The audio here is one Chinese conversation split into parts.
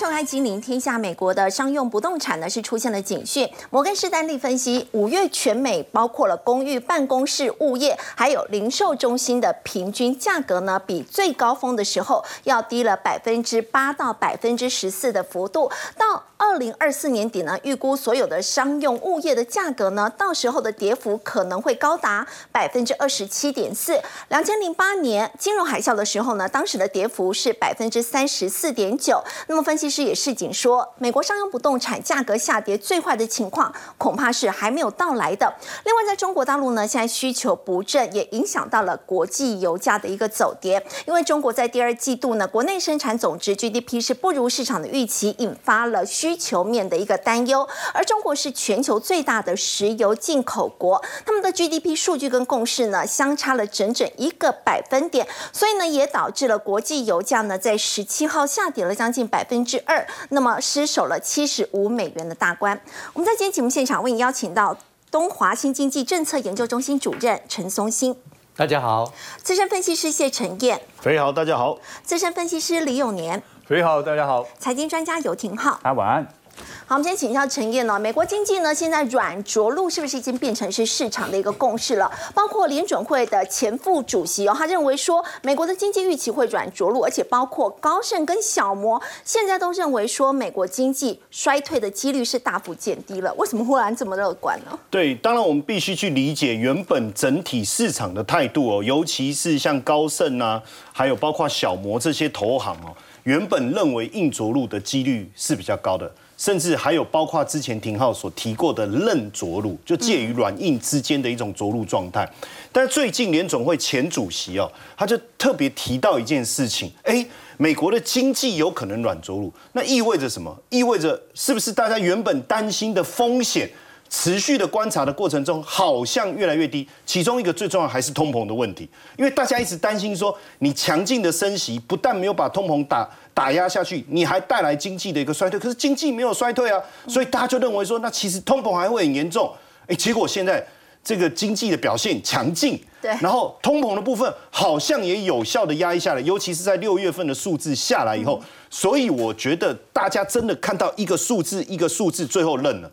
收看《金陵天下》，美国的商用不动产呢是出现了警讯。摩根士丹利分析，五月全美包括了公寓、办公室、物业，还有零售中心的平均价格呢，比最高峰的时候要低了百分之八到百分之十四的幅度。到二零二四年底呢，预估所有的商用物业的价格呢，到时候的跌幅可能会高达百分之二十七点四。两千零八年金融海啸的时候呢，当时的跌幅是百分之三十四点九。那么分析师也示警说，美国商用不动产价格下跌最坏的情况恐怕是还没有到来的。另外，在中国大陆呢，现在需求不振，也影响到了国际油价的一个走跌。因为中国在第二季度呢，国内生产总值 GDP 是不如市场的预期，引发了。需求面的一个担忧，而中国是全球最大的石油进口国，他们的 GDP 数据跟共识呢相差了整整一个百分点，所以呢也导致了国际油价呢在十七号下跌了将近百分之二，那么失守了七十五美元的大关。我们在今天节目现场为你邀请到东华新经济政策研究中心主任陈松兴，大家好；资深分析师谢晨燕，肥好，大家好；资深分析师李永年。各位好，大家好。财经专家游廷浩，大家晚安。好，我们先请教陈燕呢。美国经济呢，现在软着陆是不是已经变成是市场的一个共识了？包括联准会的前副主席哦，他认为说美国的经济预期会软着陆，而且包括高盛跟小摩现在都认为说美国经济衰退的几率是大幅减低了。为什么忽然这么乐观呢？对，当然我们必须去理解原本整体市场的态度哦，尤其是像高盛啊，还有包括小摩这些投行哦。原本认为硬着陆的几率是比较高的，甚至还有包括之前廷浩所提过的韧着陆，就介于软硬之间的一种着陆状态。但最近联总会前主席哦，他就特别提到一件事情，哎，美国的经济有可能软着陆，那意味着什么？意味着是不是大家原本担心的风险？持续的观察的过程中，好像越来越低。其中一个最重要还是通膨的问题，因为大家一直担心说，你强劲的升息不但没有把通膨打打压下去，你还带来经济的一个衰退。可是经济没有衰退啊，所以大家就认为说，那其实通膨还会很严重。哎，结果现在这个经济的表现强劲，对，然后通膨的部分好像也有效的压抑下来，尤其是在六月份的数字下来以后，所以我觉得大家真的看到一个数字一个数字最后认了。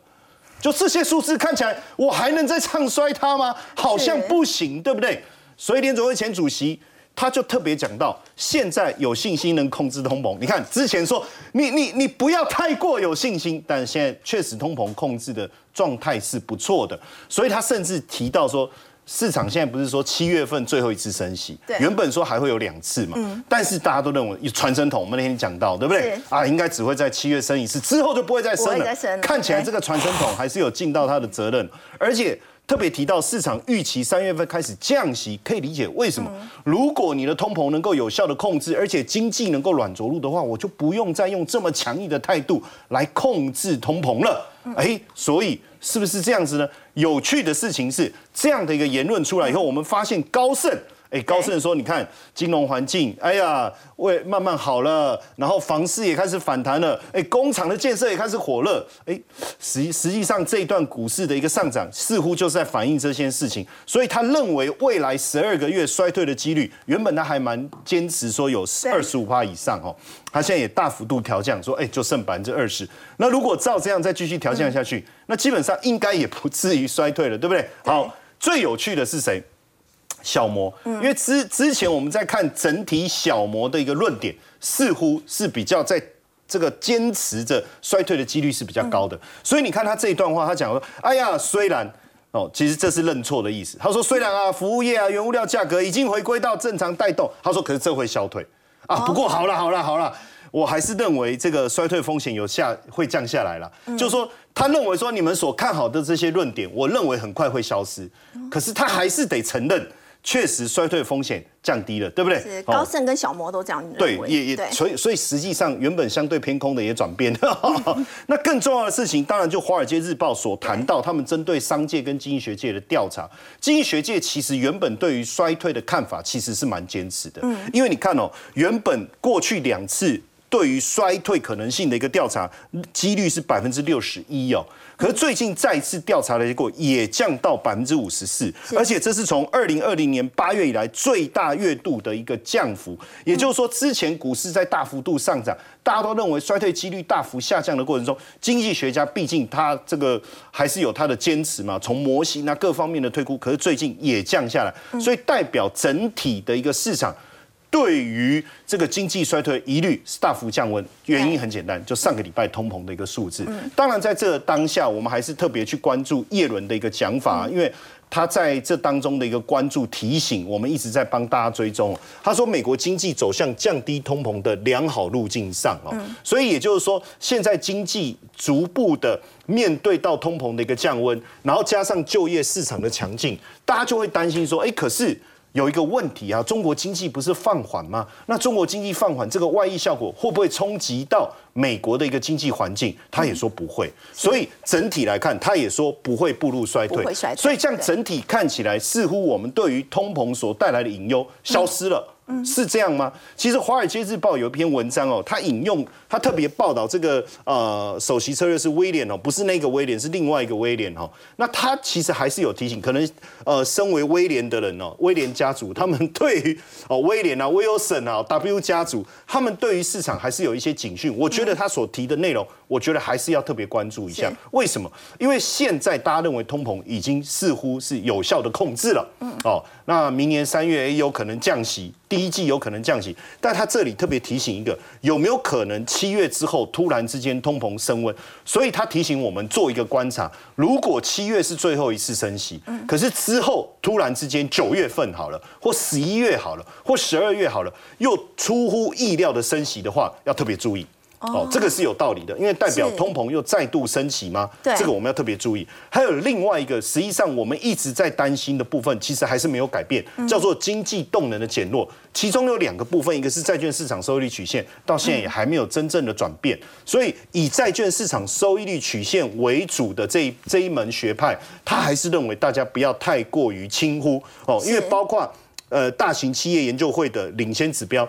就这些数字看起来，我还能再唱衰它吗？好像不行，对不对？所以联总会前主席他就特别讲到，现在有信心能控制通膨。你看之前说你你你不要太过有信心，但现在确实通膨控制的状态是不错的。所以他甚至提到说。市场现在不是说七月份最后一次升息，原本说还会有两次嘛，但是大家都认为传声筒，我们那天讲到，对不对？啊，应该只会在七月升一次，之后就不会再升了。看起来这个传声筒还是有尽到他的责任，而且特别提到市场预期三月份开始降息，可以理解为什么？如果你的通膨能够有效的控制，而且经济能够软着陆的话，我就不用再用这么强硬的态度来控制通膨了。哎，所以。是不是这样子呢？有趣的事情是，这样的一个言论出来以后，我们发现高盛。哎，高盛说，你看金融环境，哎呀，为慢慢好了，然后房市也开始反弹了，哎，工厂的建设也开始火热，哎，实实际上这一段股市的一个上涨，似乎就是在反映这些事情，所以他认为未来十二个月衰退的几率，原本他还蛮坚持说有二十五趴以上哦，他现在也大幅度调降，说哎，就剩百分之二十，那如果照这样再继续调降下去，那基本上应该也不至于衰退了，对不对？好，最有趣的是谁？小摩，因为之之前我们在看整体小摩的一个论点，似乎是比较在这个坚持着衰退的几率是比较高的，所以你看他这一段话，他讲说，哎呀，虽然哦，其实这是认错的意思。他说，虽然啊，服务业啊，原物料价格已经回归到正常带动，他说，可是这会消退。啊。不过好了好了好了，我还是认为这个衰退风险有下会降下来了，就是说他认为说你们所看好的这些论点，我认为很快会消失，可是他还是得承认。确实衰退风险降低了，对不对？是高盛跟小摩都这样认为。对，也也，所以所以实际上原本相对偏空的也转变了。那更重要的事情，当然就《华尔街日报》所谈到，他们针对商界跟经济学界的调查，经济学界其实原本对于衰退的看法其实是蛮坚持的。嗯，因为你看哦，原本过去两次对于衰退可能性的一个调查，几率是百分之六十一哦。可是最近再次调查的结果也降到百分之五十四，而且这是从二零二零年八月以来最大月度的一个降幅。也就是说，之前股市在大幅度上涨，大家都认为衰退几率大幅下降的过程中，经济学家毕竟他这个还是有他的坚持嘛，从模型啊各方面的推估，可是最近也降下来，所以代表整体的一个市场。对于这个经济衰退疑虑是大幅降温，原因很简单，就上个礼拜通膨的一个数字。当然，在这当下，我们还是特别去关注叶伦的一个讲法，因为他在这当中的一个关注提醒，我们一直在帮大家追踪。他说，美国经济走向降低通膨的良好路径上哦，所以也就是说，现在经济逐步的面对到通膨的一个降温，然后加上就业市场的强劲，大家就会担心说，哎，可是。有一个问题啊，中国经济不是放缓吗？那中国经济放缓，这个外溢效果会不会冲击到美国的一个经济环境？他也说不会，所以整体来看，他也说不会步入衰退。所以这样整体看起来，似乎我们对于通膨所带来的隐忧消失了。是这样吗？其实《华尔街日报》有一篇文章哦，他引用他特别报道这个呃首席策略是威廉哦，不是那个威廉，是另外一个威廉哦。那他其实还是有提醒，可能呃身为威廉的人哦，威廉家族他们对于哦威廉啊、威尔森啊、W 家族，他们对于市场还是有一些警讯。我觉得他所提的内容，我觉得还是要特别关注一下。为什么？因为现在大家认为通膨已经似乎是有效的控制了。嗯。哦，那明年三月也有可能降息。第一季有可能降息，但他这里特别提醒一个，有没有可能七月之后突然之间通膨升温？所以他提醒我们做一个观察，如果七月是最后一次升息，可是之后突然之间九月份好了，或十一月好了，或十二月好了，又出乎意料的升息的话，要特别注意。哦，这个是有道理的，因为代表通膨又再度升起吗？对，这个我们要特别注意。还有另外一个，实际上我们一直在担心的部分，其实还是没有改变，叫做经济动能的减弱。其中有两个部分，一个是债券市场收益率曲线，到现在也还没有真正的转变。所以以债券市场收益率曲线为主的这这一门学派，他还是认为大家不要太过于轻忽哦，因为包括呃大型企业研究会的领先指标。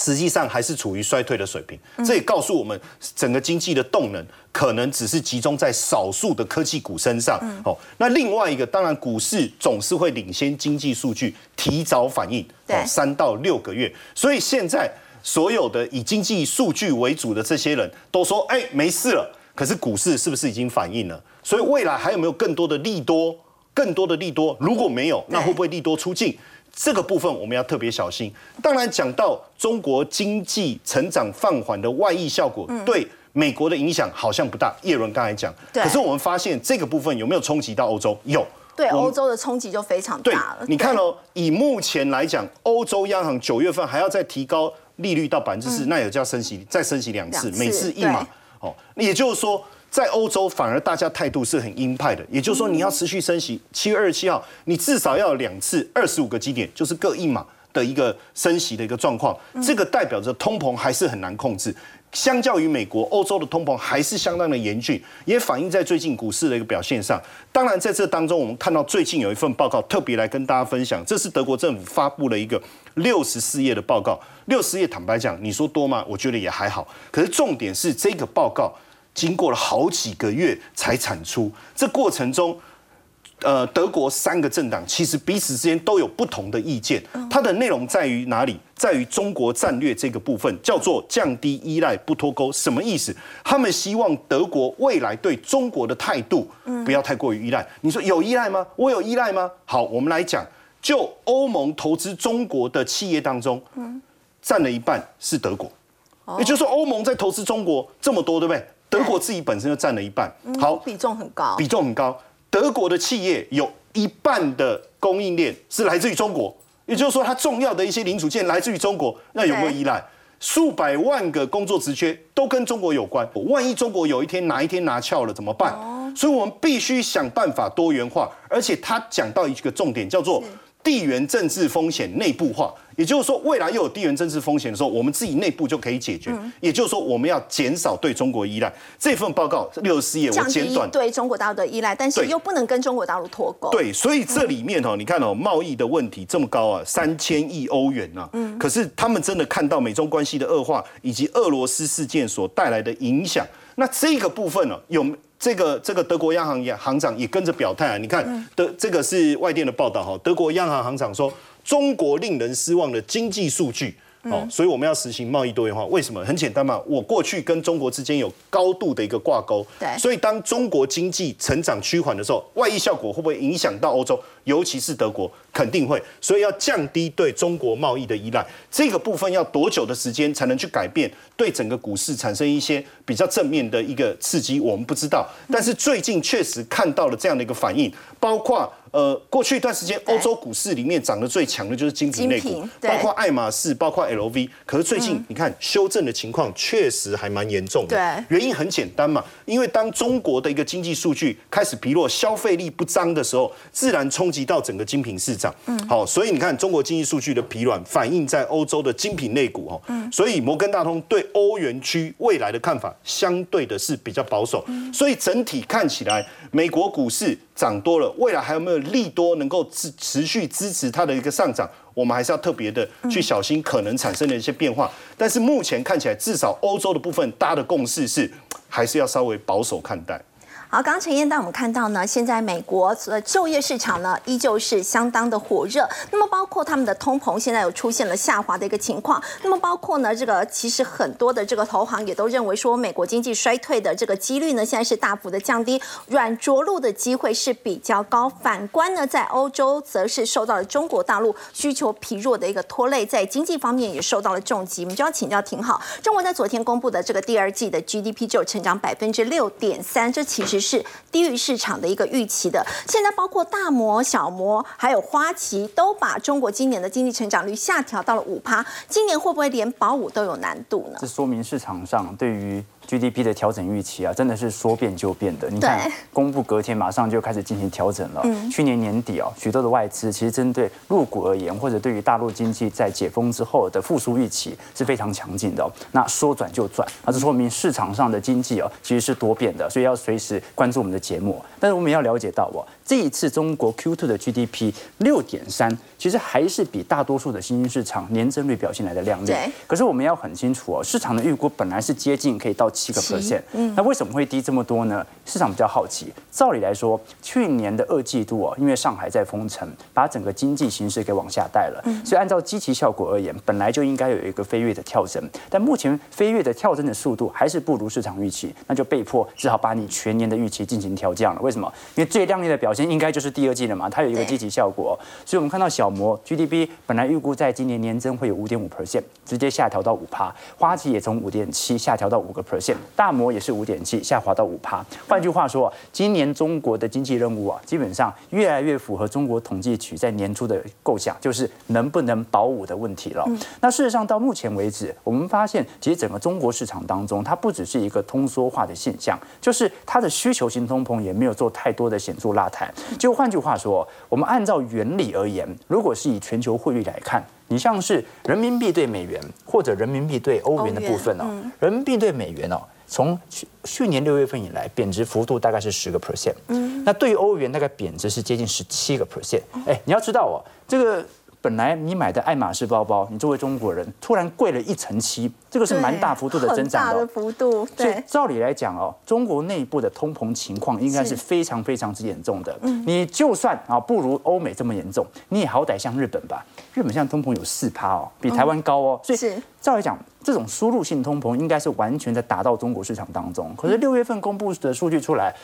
实际上还是处于衰退的水平，这也告诉我们，整个经济的动能可能只是集中在少数的科技股身上。哦，那另外一个，当然股市总是会领先经济数据提早反应，哦，三到六个月。所以现在所有的以经济数据为主的这些人都说，哎，没事了。可是股市是不是已经反应了？所以未来还有没有更多的利多？更多的利多？如果没有，那会不会利多出尽？这个部分我们要特别小心。当然，讲到中国经济成长放缓的外溢效果，对美国的影响好像不大。叶伦刚才讲，可是我们发现这个部分有没有冲击到欧洲？有，对欧洲的冲击就非常大了。你看哦，以目前来讲，欧洲央行九月份还要再提高利率到百分之四，那也叫升息，再升息两次，每次一码。哦，也就是说。在欧洲，反而大家态度是很鹰派的，也就是说，你要持续升息，七月二十七号，你至少要两次二十五个基点，就是各一码的一个升息的一个状况。这个代表着通膨还是很难控制。相较于美国，欧洲的通膨还是相当的严峻，也反映在最近股市的一个表现上。当然，在这当中，我们看到最近有一份报告特别来跟大家分享，这是德国政府发布了一个六十四页的报告。六十页，坦白讲，你说多吗？我觉得也还好。可是重点是这个报告。经过了好几个月才产出，这过程中，呃，德国三个政党其实彼此之间都有不同的意见。它的内容在于哪里？在于中国战略这个部分，叫做降低依赖不脱钩。什么意思？他们希望德国未来对中国的态度不要太过于依赖。你说有依赖吗？我有依赖吗？好，我们来讲，就欧盟投资中国的企业当中，占了一半是德国，也就是说，欧盟在投资中国这么多，对不对？德国自己本身就占了一半，好，比重很高，比重很高。德国的企业有一半的供应链是来自于中国，也就是说，它重要的一些零组件来自于中国，那有没有依赖？数百万个工作职缺都跟中国有关，万一中国有一天哪一天拿翘了怎么办？所以我们必须想办法多元化，而且他讲到一个重点，叫做地缘政治风险内部化，也就是说，未来又有地缘政治风险的时候，我们自己内部就可以解决。也就是说，我们要减少对中国依赖。这份报告六十四页，我降低简短。对中国大陆的依赖，但是又不能跟中国大陆脱钩。对，所以这里面哦，你看哦，贸易的问题这么高啊，三千亿欧元啊、嗯，可是他们真的看到美中关系的恶化，以及俄罗斯事件所带来的影响，那这个部分呢、有这个这个德国央行也行长也跟着表态啊，你看德这个是外电的报道哈，德国央行行长说，中国令人失望的经济数据。哦，所以我们要实行贸易多元化，为什么？很简单嘛，我过去跟中国之间有高度的一个挂钩，对。所以当中国经济成长趋缓的时候，外溢效果会不会影响到欧洲，尤其是德国？肯定会。所以要降低对中国贸易的依赖，这个部分要多久的时间才能去改变，对整个股市产生一些比较正面的一个刺激，我们不知道。但是最近确实看到了这样的一个反应，包括。呃，过去一段时间，欧洲股市里面涨得最强的就是精品类股包括爱马仕，包括 LV。可是最近你看修正的情况确实还蛮严重的。对原因很简单嘛，因为当中国的一个经济数据开始疲弱、消费力不彰的时候，自然冲击到整个精品市场。嗯，好，所以你看中国经济数据的疲软，反映在欧洲的精品类股哦。嗯，所以摩根大通对欧元区未来的看法相对的是比较保守，所以整体看起来，美国股市涨多了，未来还有没有利多能够持持续支持它的一个上涨？我们还是要特别的去小心可能产生的一些变化。但是目前看起来，至少欧洲的部分，大家的共识是还是要稍微保守看待。好，刚刚陈燕带我们看到呢，现在美国的就业市场呢依旧是相当的火热。那么包括他们的通膨现在有出现了下滑的一个情况。那么包括呢，这个其实很多的这个投行也都认为说，美国经济衰退的这个几率呢现在是大幅的降低，软着陆的机会是比较高。反观呢，在欧洲则是受到了中国大陆需求疲弱的一个拖累，在经济方面也受到了重击。我们就要请教挺好，中国在昨天公布的这个第二季的 GDP 就成长百分之六点三，这其实是低于市场的一个预期的。现在包括大摩、小摩还有花旗都把中国今年的经济成长率下调到了五趴，今年会不会连保五都有难度呢？这说明市场上对于 GDP 的调整预期啊，真的是说变就变的。你看，公布隔天马上就开始进行调整了。去年年底啊，许多的外资其实针对入股而言，或者对于大陆经济在解封之后的复苏预期是非常强劲的、哦。那说转就转，那这说明市场上的经济啊其实是多变的，所以要随时关注我们的节目。但是我们也要了解到哦，这一次中国 Q2 的 GDP 六点三，其实还是比大多数的新兴市场年增率表现来的亮丽。可是我们要很清楚哦，市场的预估本来是接近可以到七个 percent，那为什么会低这么多呢？市场比较好奇。照理来说，去年的二季度哦，因为上海在封城，把整个经济形势给往下带了，所以按照积极效果而言，本来就应该有一个飞跃的跳升。但目前飞跃的跳升的速度还是不如市场预期，那就被迫只好把你全年的预期进行调降了。为什么？因为最亮丽的表现应该就是第二季了嘛，它有一个积极效果，所以我们看到小摩 GDP 本来预估在今年年增会有五点五 percent，直接下调到五趴，花旗也从五点七下调到五个 percent，大摩也是五点七下滑到五趴。换句话说，今年中国的经济任务啊，基本上越来越符合中国统计局在年初的构想，就是能不能保五的问题了。那事实上到目前为止，我们发现其实整个中国市场当中，它不只是一个通缩化的现象，就是它的需求型通膨也没有做太多的显著拉抬。就换句话说，我们按照原理而言，如果是以全球汇率来看，你像是人民币对美元或者人民币对欧元的部分哦，人民币对美元哦。从去去年六月份以来，贬值幅度大概是十个 percent，嗯，那对于欧元大概贬值是接近十七个 percent。哎，你要知道哦，这个本来你买的爱马仕包包，你作为中国人突然贵了一成七，这个是蛮大幅度的增长的、很大的哦。幅度，所以对。照理来讲哦，中国内部的通膨情况应该是是非常非常之严重的。你就算啊不如欧美这么严重，你也好歹像日本吧？日本现在通膨有四趴哦，比台湾高哦。所以是照理讲，这种输入性通膨应该是完全在打到中国市场当中。可是六月份公布的数据出来，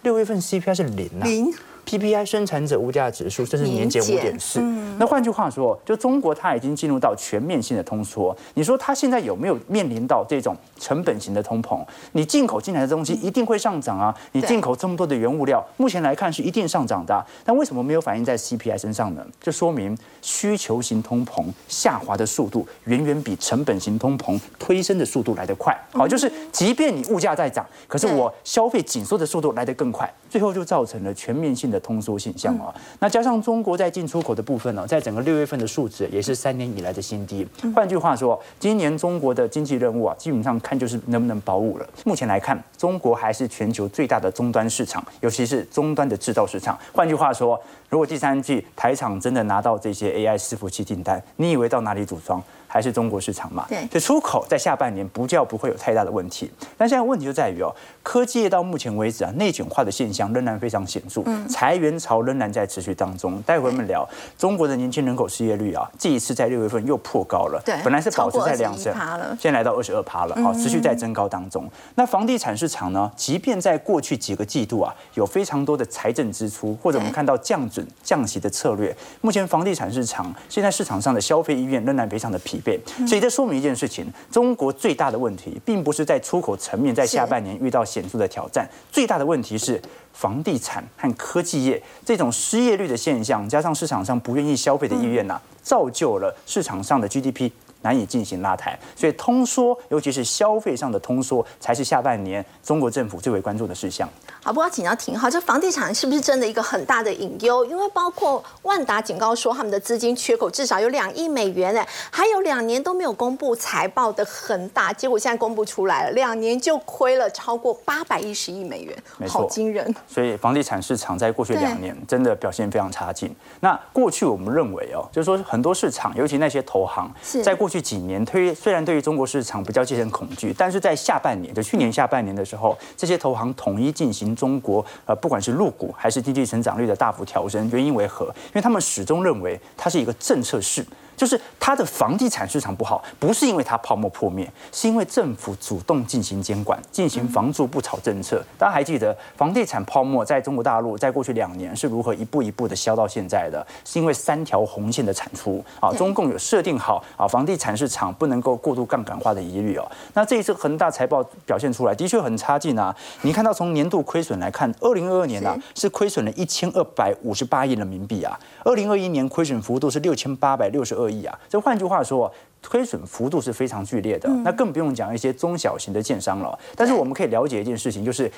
六月份 CPI 是零啊。零 PPI 生产者物价指数甚至年减五点四。那换句话说，就中国它已经进入到全面性的通缩。你说它现在有没有面临到这种成本型的通膨？你进口进来的东西一定会上涨啊！你进口这么多的原物料，目前来看是一定上涨的啊、但为什么没有反映在 CPI 身上呢？就说明需求型通膨下滑的速度远远比成本型通膨推升的速度来得快。好，就是即便你物价在涨，可是我消费紧缩的速度来得更快，最后就造成了全面性的的通缩现象啊。那加上中国在进出口的部分呢，在整个六月份的数值也是三年以来的新低。换句话说，今年中国的经济任务啊，基本上看就是能不能保五了。目前来看，中国还是全球最大的终端市场，尤其是终端的制造市场。换句话说，如果第三季台厂真的拿到这些 AI 伺服器订单，你以为到哪里组装？还是中国市场嘛？对，所以出口在下半年不叫不会有太大的问题。但现在问题就在于哦，科技业到目前为止啊，内卷化的现象仍然非常显著，裁员潮仍然在持续当中。待会我们聊中国的年轻人口失业率啊，这一次在六月份又破高了，对，本来是保持在两成，现在来到二十二趴了，好，持续在增高当中。那房地产市场呢，即便在过去几个季度啊，有非常多的财政支出，或者我们看到降准降息的策略，目前房地产市场现在市场上的消费意愿仍然非常的疲惫，所以这说明一件事情：中国最大的问题，并不是在出口层面，在下半年遇到显著的挑战，最大的问题是房地产和科技业这种失业率的现象，加上市场上不愿意消费的意愿呐，造就了市场上的 GDP。难以进行拉抬，所以通缩，尤其是消费上的通缩，才是下半年中国政府最为关注的事项。好，不过请教挺好，这房地产是不是真的一个很大的隐忧？因为包括万达警告说，他们的资金缺口至少有两亿美元，哎，还有两年都没有公布财报的恒大，结果现在公布出来了，两年就亏了超过八百一十亿美元，好惊人。所以房地产市场在过去两年真的表现非常差劲。那过去我们认为哦，就是说很多市场，尤其那些投行，在过去几年推虽然对于中国市场比较戒慎恐惧，但是在下半年，就去年下半年的时候，这些投行统一进行中国呃不管是入股还是经济成长率的大幅调升，原因为何？因为他们始终认为它是一个政策市。就是它的房地产市场不好，不是因为它泡沫破灭，是因为政府主动进行监管，进行房住不炒政策。大家还记得房地产泡沫在中国大陆在过去两年是如何一步一步的消到现在的？是因为三条红线的产出啊，中共有设定好啊，房地产市场不能够过度杠杆化的疑虑哦。那这一次恒大财报表现出来的确很差劲啊。你看到从年度亏损来看，二零二二年呢是亏损了一千二百五十八亿人民币啊，二零二一年亏损幅度是六千八百六十二。亿啊，这换句话说，亏损幅度是非常剧烈的。那更不用讲一些中小型的建商了。但是我们可以了解一件事情，就是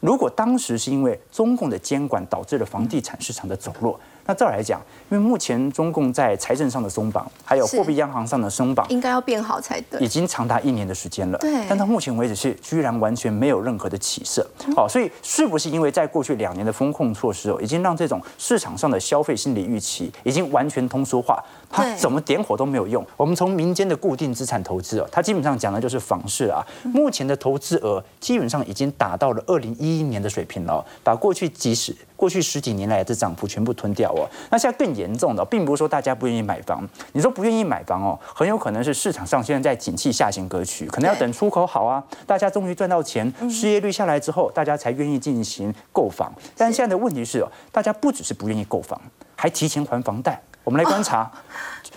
如果当时是因为中共的监管导致了房地产市场的走弱。那照来讲，因为目前中共在财政上的松绑，还有货币央行上的松绑，应该要变好才对。已经长达一年的时间了，对。但到目前为止是居然完全没有任何的起色。好，所以是不是因为在过去两年的风控措施哦，已经让这种市场上的消费心理预期已经完全通缩化？它怎么点火都没有用。我们从民间的固定资产投资哦，它基本上讲的就是房市啊。目前的投资额基本上已经达到了二零一一年的水平了，把过去几十。过去十几年来的涨幅全部吞掉哦，那现在更严重的，并不是说大家不愿意买房，你说不愿意买房哦，很有可能是市场上现在在景气下行格局，可能要等出口好啊，大家终于赚到钱，失业率下来之后，大家才愿意进行购房。但现在的问题是哦，大家不只是不愿意购房，还提前还房贷。我们来观察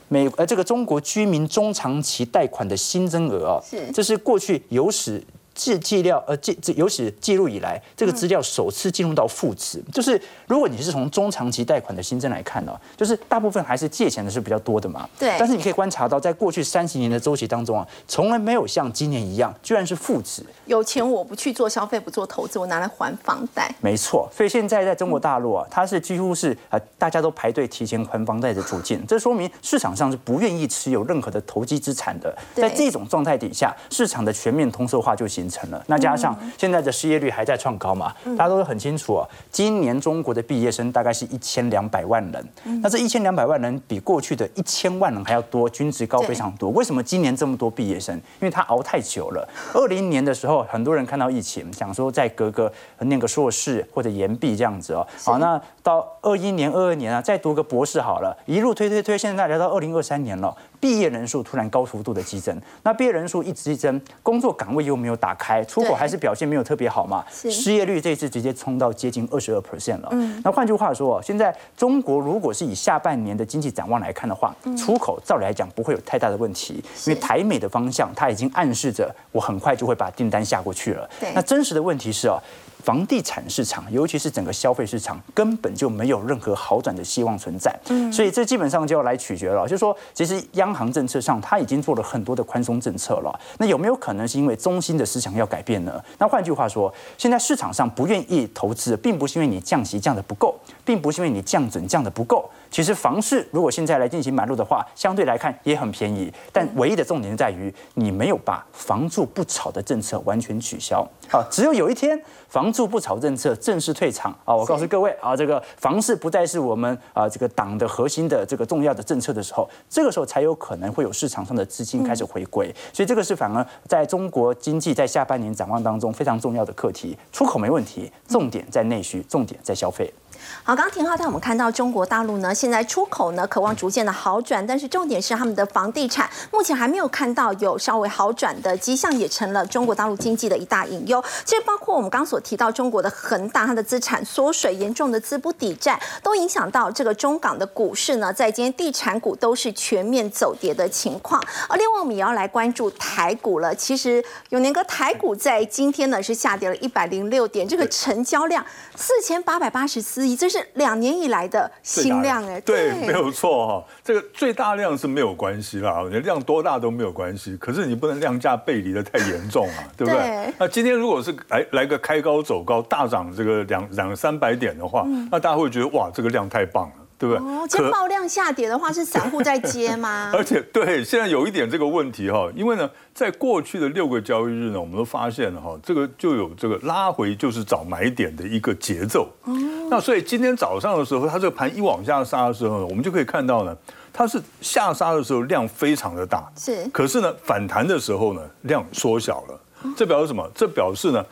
美呃这个中国居民中长期贷款的新增额哦，是这是过去有史。记记料呃记这有史记录以来，这个资料首次进入到负值，就是如果你是从中长期贷款的新增来看呢，就是大部分还是借钱的是比较多的嘛。对。但是你可以观察到，在过去三十年的周期当中啊，从来没有像今年一样，居然是负值。有钱我不去做消费，不做投资，我拿来还房贷。没错，所以现在在中国大陆啊，它是几乎是啊大家都排队提前还房贷的处境，这说明市场上是不愿意持有任何的投机资产的。在这种状态底下，市场的全面通缩化就形成了。那加上现在的失业率还在创高嘛，大家都很清楚哦。今年中国的毕业生大概是一千两百万人，那这一千两百万人比过去的一千万人还要多，均值高非常多。为什么今年这么多毕业生？因为他熬太久了。二零年的时候，很多人看到疫情，想说再隔个念个硕士或者研毕这样子哦。好，那到二一年、二二年啊，再读个博士好了，一路推推推，现在来到二零二三年了。毕业人数突然高幅度的激增，那毕业人数一直激增，工作岗位又没有打开，出口还是表现没有特别好嘛？失业率这次直接冲到接近二十二 percent 了。嗯，那换句话说，现在中国如果是以下半年的经济展望来看的话，出口照理来讲不会有太大的问题，因为台美的方向它已经暗示着我很快就会把订单下过去了。那真实的问题是哦。房地产市场，尤其是整个消费市场，根本就没有任何好转的希望存在。嗯，所以这基本上就要来取决了，就是说，其实央行政策上，它已经做了很多的宽松政策了。那有没有可能是因为中心的思想要改变呢？那换句话说，现在市场上不愿意投资，并不是因为你降息降的不够，并不是因为你降准降的不够。其实房市如果现在来进行买入的话，相对来看也很便宜。但唯一的重点在于，你没有把房住不炒的政策完全取消。啊，只有有一天房住不炒政策正式退场啊，我告诉各位啊，这个房市不再是我们啊这个党的核心的这个重要的政策的时候，这个时候才有可能会有市场上的资金开始回归。所以这个是反而在中国经济在下半年展望当中非常重要的课题。出口没问题，重点在内需，重点在消费。好，刚刚廷浩带我们看到中国大陆呢，现在出口呢渴望逐渐的好转，但是重点是他们的房地产目前还没有看到有稍微好转的迹象，也成了中国大陆经济的一大隐忧。其实包括我们刚所提到中国的恒大，它的资产缩水，严重的资不抵债，都影响到这个中港的股市呢，在今天地产股都是全面走跌的情况。而另外我们也要来关注台股了。其实永年哥台股在今天呢是下跌了一百零六点，这个成交量四千八百八十四亿。这是两年以来的新量哎，对，没有错哈。这个最大量是没有关系啦，你量多大都没有关系。可是你不能量价背离的太严重啊，对不对？那今天如果是来来个开高走高，大涨这个两两三百点的话，那大家会觉得哇，这个量太棒了。对不对？哦，这爆量下跌的话，是散户在接吗？而且，对，现在有一点这个问题哈，因为呢，在过去的六个交易日呢，我们都发现了哈，这个就有这个拉回就是找买点的一个节奏。哦，那所以今天早上的时候，它这个盘一往下杀的时候呢，我们就可以看到呢，它是下杀的时候量非常的大，是，可是呢，反弹的时候呢，量缩小了。这表示什么？这表示呢？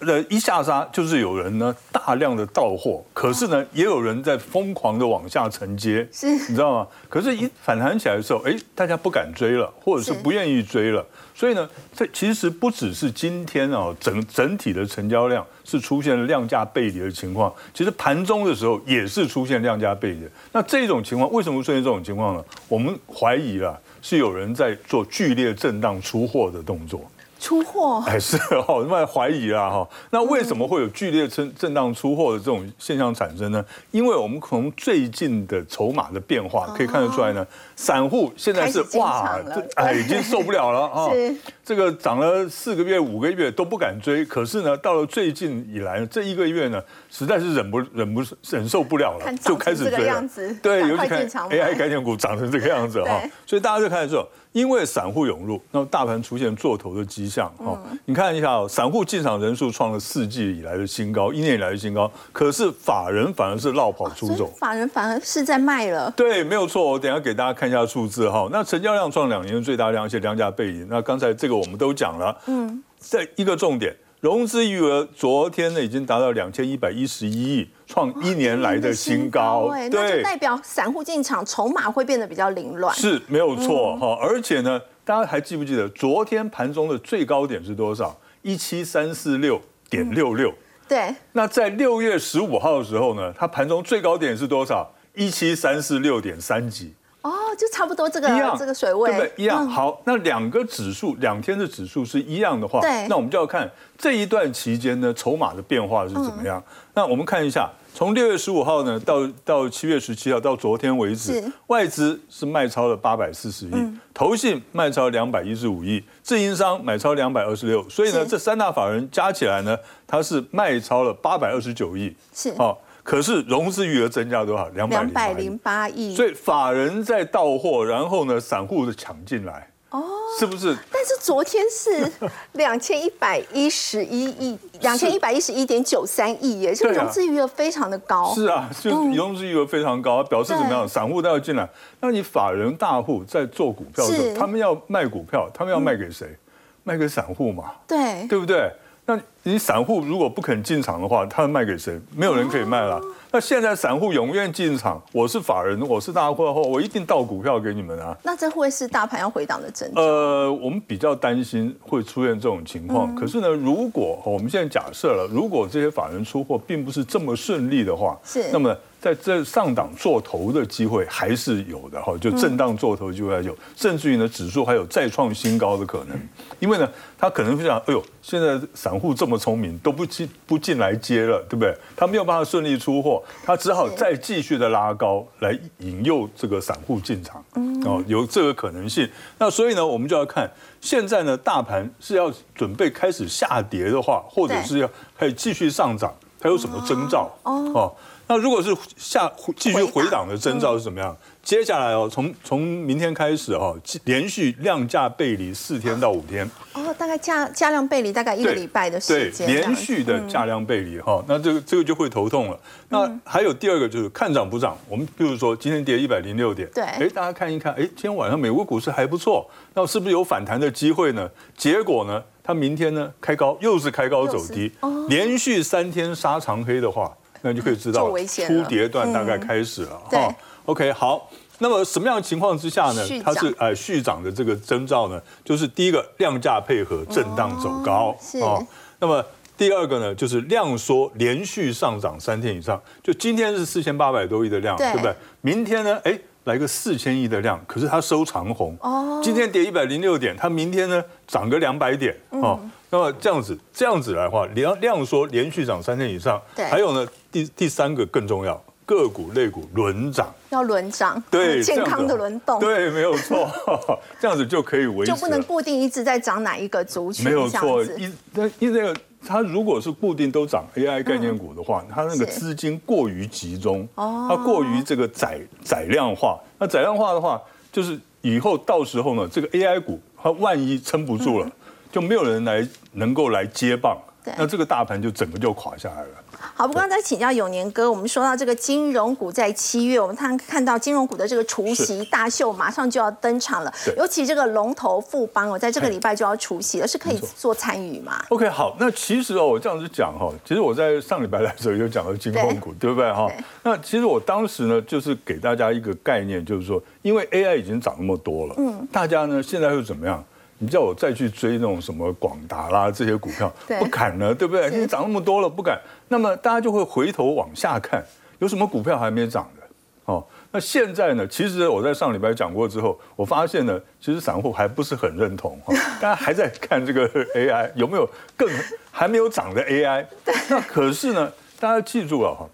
呃，一下杀就是有人呢大量的到货，可是呢也有人在疯狂的往下承接，是，你知道吗？可是，一反弹起来的时候，哎，大家不敢追了，或者是不愿意追了，所以呢，这其实不只是今天啊，整整体的成交量是出现了量价背离的情况，其实盘中的时候也是出现量价背离。那这种情况为什么出现这种情况呢？我们怀疑了，是有人在做剧烈震荡出货的动作。出货哎是哦，那么怀疑啦哈，那为什么会有剧烈震震荡出货的这种现象产生呢？因为我们从最近的筹码的变化可以看得出来呢，散户现在是哇，哎已经受不了了啊，这个涨了四个月五个月都不敢追，可是呢，到了最近以来这一个月呢，实在是忍不忍不忍受不了了，就开始追了，对，尤其看 AI 概念股涨成这个样子哈，所以大家就开始说。因为散户涌入，那么大盘出现做头的迹象哦。你看一下哦，散户进场人数创了四季以来的新高，一年以来的新高。可是法人反而是绕跑出走，法人反而是在卖了。对，没有错。我等下给大家看一下数字哈。那成交量创两年的最大量，而且量价背离。那刚才这个我们都讲了，嗯，在一个重点。融资余额昨天呢已经达到两千一百一十一亿，创一年来的新高。对，那就代表散户进场筹码会变得比较凌乱。是没有错哈，而且呢，大家还记不记得昨天盘中的最高点是多少？一七三四六点六六。对。那在六月十五号的时候呢，它盘中最高点是多少？一七三四六点三几。哦，就差不多这个这个水位，对不对？一样。好，那两个指数两天的指数是一样的话，对，那我们就要看这一段期间呢，筹码的变化是怎么样。那我们看一下，从六月十五号呢到到七月十七号到昨天为止，外资是卖超了八百四十亿，投信卖超两百一十五亿，自营商买超两百二十六，所以呢，这三大法人加起来呢，它是卖超了八百二十九亿，是好。可是融资余额增加多少？两百零八亿。所以法人在到货，然后呢，散户的抢进来，哦，是不是？但是昨天是 两千一百一十一亿，两千一百一十一点九三亿耶，这融资余额非常的高。是啊，就融资余额非常高，表示怎么样？散户都要进来，那你法人大户在做股票的时候，他们要卖股票，他们要卖给谁？卖给散户嘛？对，对不对？那你散户如果不肯进场的话，他卖给谁？没有人可以卖了。那现在散户永远进场，我是法人，我是大户的话，我一定倒股票给你们啊。那这会是大盘要回档的征兆？呃，我们比较担心会出现这种情况。可是呢，如果我们现在假设了，如果这些法人出货并不是这么顺利的话，是那么在这上档做头的机会还是有的哈，就震荡做头机会还有，甚至于呢，指数还有再创新高的可能。因为呢，他可能会想，哎呦，现在散户这么聪明，都不进不进来接了，对不对？他没有办法顺利出货，他只好再继续的拉高来引诱这个散户进场。哦，有这个可能性。那所以呢，我们就要看现在呢，大盘是要准备开始下跌的话，或者是要可以继续上涨，它有什么征兆？哦。那如果是下继续回档的征兆是怎么样？接下来哦，从从明天开始哦，连续量价背离四天到五天。哦，大概价价量背离大概一个礼拜的时间。对连续的价量背离哈，那这个这个就会头痛了。那还有第二个就是看涨不涨。我们比如说今天跌一百零六点，对，哎，大家看一看，哎，今天晚上美国股市还不错，那是不是有反弹的机会呢？结果呢，它明天呢开高又是开高走低，连续三天杀长黑的话。那就可以知道初跌段大概开始了哈。OK，好，那么什么样的情况之下呢？它是呃续涨的这个征兆呢，就是第一个量价配合震荡走高啊。那么第二个呢，就是量缩连续上涨三天以上，就今天是四千八百多亿的量，对不对？明天呢，哎，来个四千亿的量，可是它收长红哦。今天跌一百零六点，它明天呢涨个两百点哦。那么这样子，这样子来的话，量量说连续涨三天以上，对，还有呢，第第三个更重要，个股类股轮涨，要轮涨，对，健康的轮动，对，没有错，这样子就可以维持，就不能固定一直在涨哪一个族群，没有错，一那因为那个它如果是固定都涨 AI 概念股的话，它那个资金过于集中，哦，它过于这个载载量化，那载量化的话，就是以后到时候呢，这个 AI 股它万一撑不住了。就没有人来能够来接棒，那这个大盘就整个就垮下来了。好，不刚再请教永年哥，我们说到这个金融股在七月，我们看看到金融股的这个除夕大秀马上就要登场了，尤其这个龙头富邦哦，在这个礼拜就要除夕了，是可以做参与吗？OK，好，那其实哦，我这样子讲哈，其实我在上礼拜来的时候有讲到金控股，对不对哈？那其实我当时呢，就是给大家一个概念，就是说，因为 AI 已经涨那么多了，嗯，大家呢现在又怎么样？你叫我再去追那种什么广达啦这些股票，不敢了，对不对？因为涨那么多了，不敢。那么大家就会回头往下看，有什么股票还没涨的？哦，那现在呢？其实我在上礼拜讲过之后，我发现呢，其实散户还不是很认同，哈 大家还在看这个 AI 有没有更 还没有涨的 AI。那可是呢，大家记住了哈，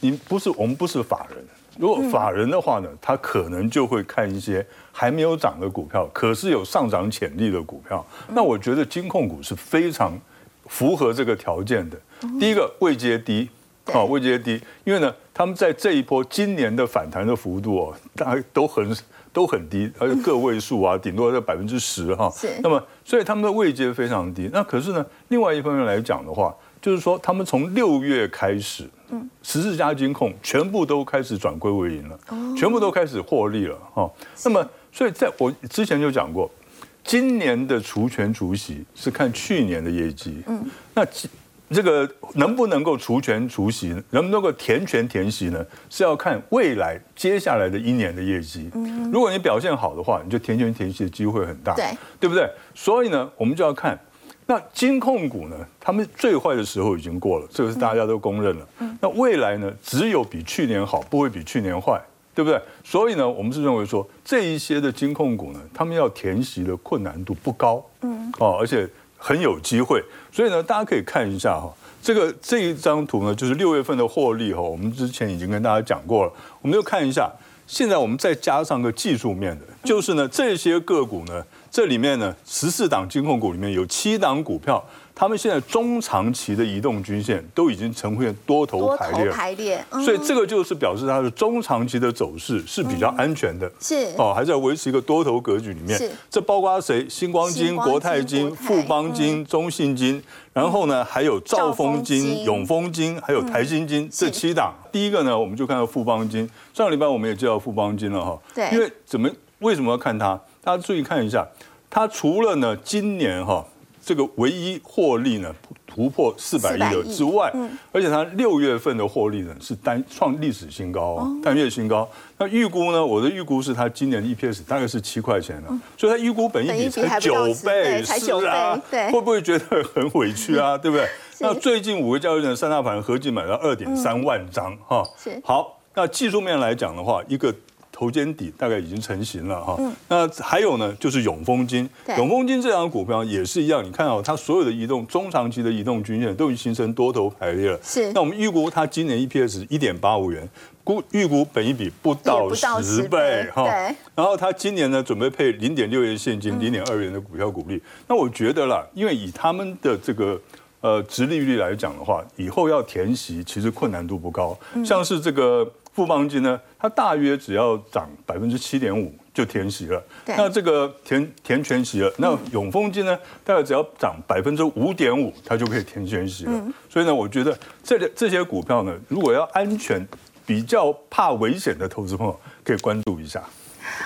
你不是我们不是法人。如果法人的话呢，他可能就会看一些还没有涨的股票，可是有上涨潜力的股票。那我觉得金控股是非常符合这个条件的。第一个位阶低，啊位阶低，因为呢，他们在这一波今年的反弹的幅度哦，大概都很都很低，而且个位数啊，顶多在百分之十哈。那么，所以他们的位阶非常低。那可是呢，另外一方面来讲的话，就是说他们从六月开始。嗯，十四家金控全部都开始转亏为盈了，全部都开始获利了哈。那么，所以在我之前就讲过，今年的除权除息是看去年的业绩。嗯，那这个能不能够除权除息，能不能够填权填息呢？是要看未来接下来的一年的业绩。嗯，如果你表现好的话，你就填权填息的机会很大，对对不对？所以呢，我们就要看。那金控股呢？他们最坏的时候已经过了，这个是大家都公认了。那未来呢？只有比去年好，不会比去年坏，对不对？所以呢，我们是认为说这一些的金控股呢，他们要填息的困难度不高，嗯，哦，而且很有机会。所以呢，大家可以看一下哈，这个这一张图呢，就是六月份的获利哈。我们之前已经跟大家讲过了，我们就看一下。现在我们再加上个技术面的，就是呢，这些个股呢。这里面呢，十四档金控股里面有七档股票，他们现在中长期的移动均线都已经呈现多头排列，排列，所以这个就是表示它的中长期的走势是比较安全的，是。哦，还在维持一个多头格局里面。这包括谁？星光金、国泰金、富邦金、中信金，然后呢，还有兆丰金、永丰金，还有台新金这七档。第一个呢，我们就看到富邦金。上个礼拜我们也介绍富邦金了哈，对，因为怎么为什么要看它？大家注意看一下，它除了呢今年哈这个唯一获利呢突破四百亿的之外，而且它六月份的获利呢是单创历史新高，单月新高。那预估呢？我的预估是它今年的 EPS 大概是七块钱了，所以它预估本一比才九倍，是啊，会不会觉得很委屈啊？对不对？那最近五个交易日三大盘合计买了二点三万张哈。好，那技术面来讲的话，一个。头肩底大概已经成型了哈，那还有呢，就是永丰金，永丰金这张股票也是一样，你看哦，它所有的移动中长期的移动均线都已经形成多头排列了。是，那我们预估它今年 EPS 一点八五元，估预估本一比不到十倍哈。然后它今年呢准备配零点六元现金，零点二元的股票股利。那我觉得啦，因为以他们的这个呃直利率来讲的话，以后要填息其实困难度不高，像是这个。富邦金呢，它大约只要涨百分之七点五就填息了。那这个填填全息了。那永丰金呢，大概只要涨百分之五点五，它就可以填全息了。所以呢，我觉得这这些股票呢，如果要安全、比较怕危险的投资朋友，可以关注一下。